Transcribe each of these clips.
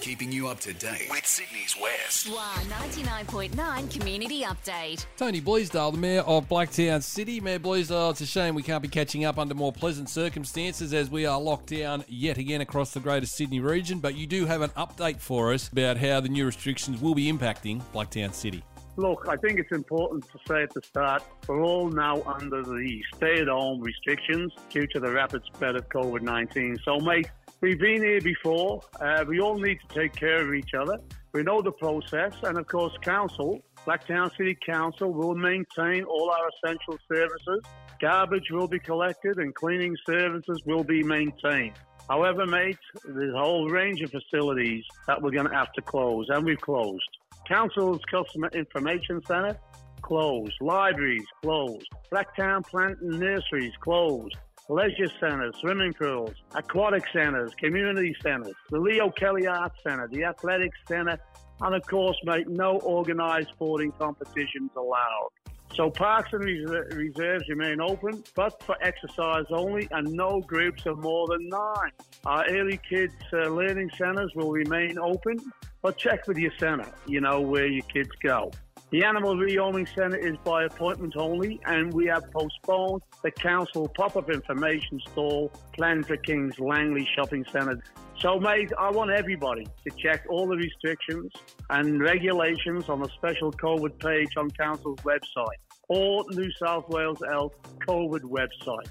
keeping you up to date with Sydney's West. Swa 99.9 Community Update. Tony Bleasdale, the Mayor of Blacktown City. Mayor Bleasdale, it's a shame we can't be catching up under more pleasant circumstances as we are locked down yet again across the greater Sydney region, but you do have an update for us about how the new restrictions will be impacting Blacktown City. Look, I think it's important to say at the start, we're all now under the stay at home restrictions due to the rapid spread of COVID 19. So, mate, we've been here before. Uh, we all need to take care of each other. We know the process, and of course, Council, Blacktown City Council, will maintain all our essential services. Garbage will be collected, and cleaning services will be maintained. However, mate, there's a whole range of facilities that we're going to have to close, and we've closed. Council's Customer Information Centre closed. Libraries closed. Blacktown Plant and Nurseries closed. Leisure centres, swimming pools, aquatic centres, community centres, the Leo Kelly Arts Centre, the Athletics Centre, and of course, mate, no organised sporting competitions allowed. So parks and res- reserves remain open, but for exercise only, and no groups of more than nine. Our early kids uh, learning centres will remain open, but check with your centre, you know, where your kids go. The Animal Rehoming Centre is by appointment only, and we have postponed the council pop-up information stall planned for King's Langley Shopping Centre. So, mate, I want everybody to check all the restrictions and regulations on the special COVID page on council's website or New South Wales Health COVID website.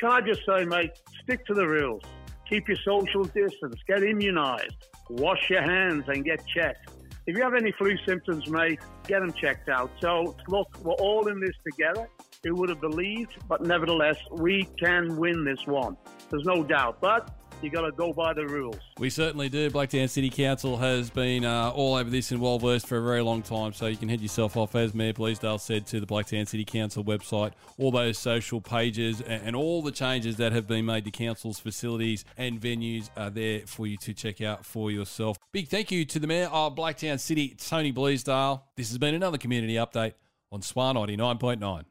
Can I just say, mate, stick to the rules. Keep your social distance, get immunised, wash your hands and get checked. If you have any flu symptoms, mate, get them checked out. So, look, we're all in this together. Who would have believed? But nevertheless, we can win this one. There's no doubt. But you got to go by the rules. We certainly do. Blacktown City Council has been uh, all over this and well for a very long time, so you can head yourself off, as Mayor Bleasdale said, to the Blacktown City Council website, all those social pages, and, and all the changes that have been made to council's facilities and venues are there for you to check out for yourself. Big thank you to the Mayor of Blacktown City, Tony Bleasdale. This has been another community update on SWA 99.9.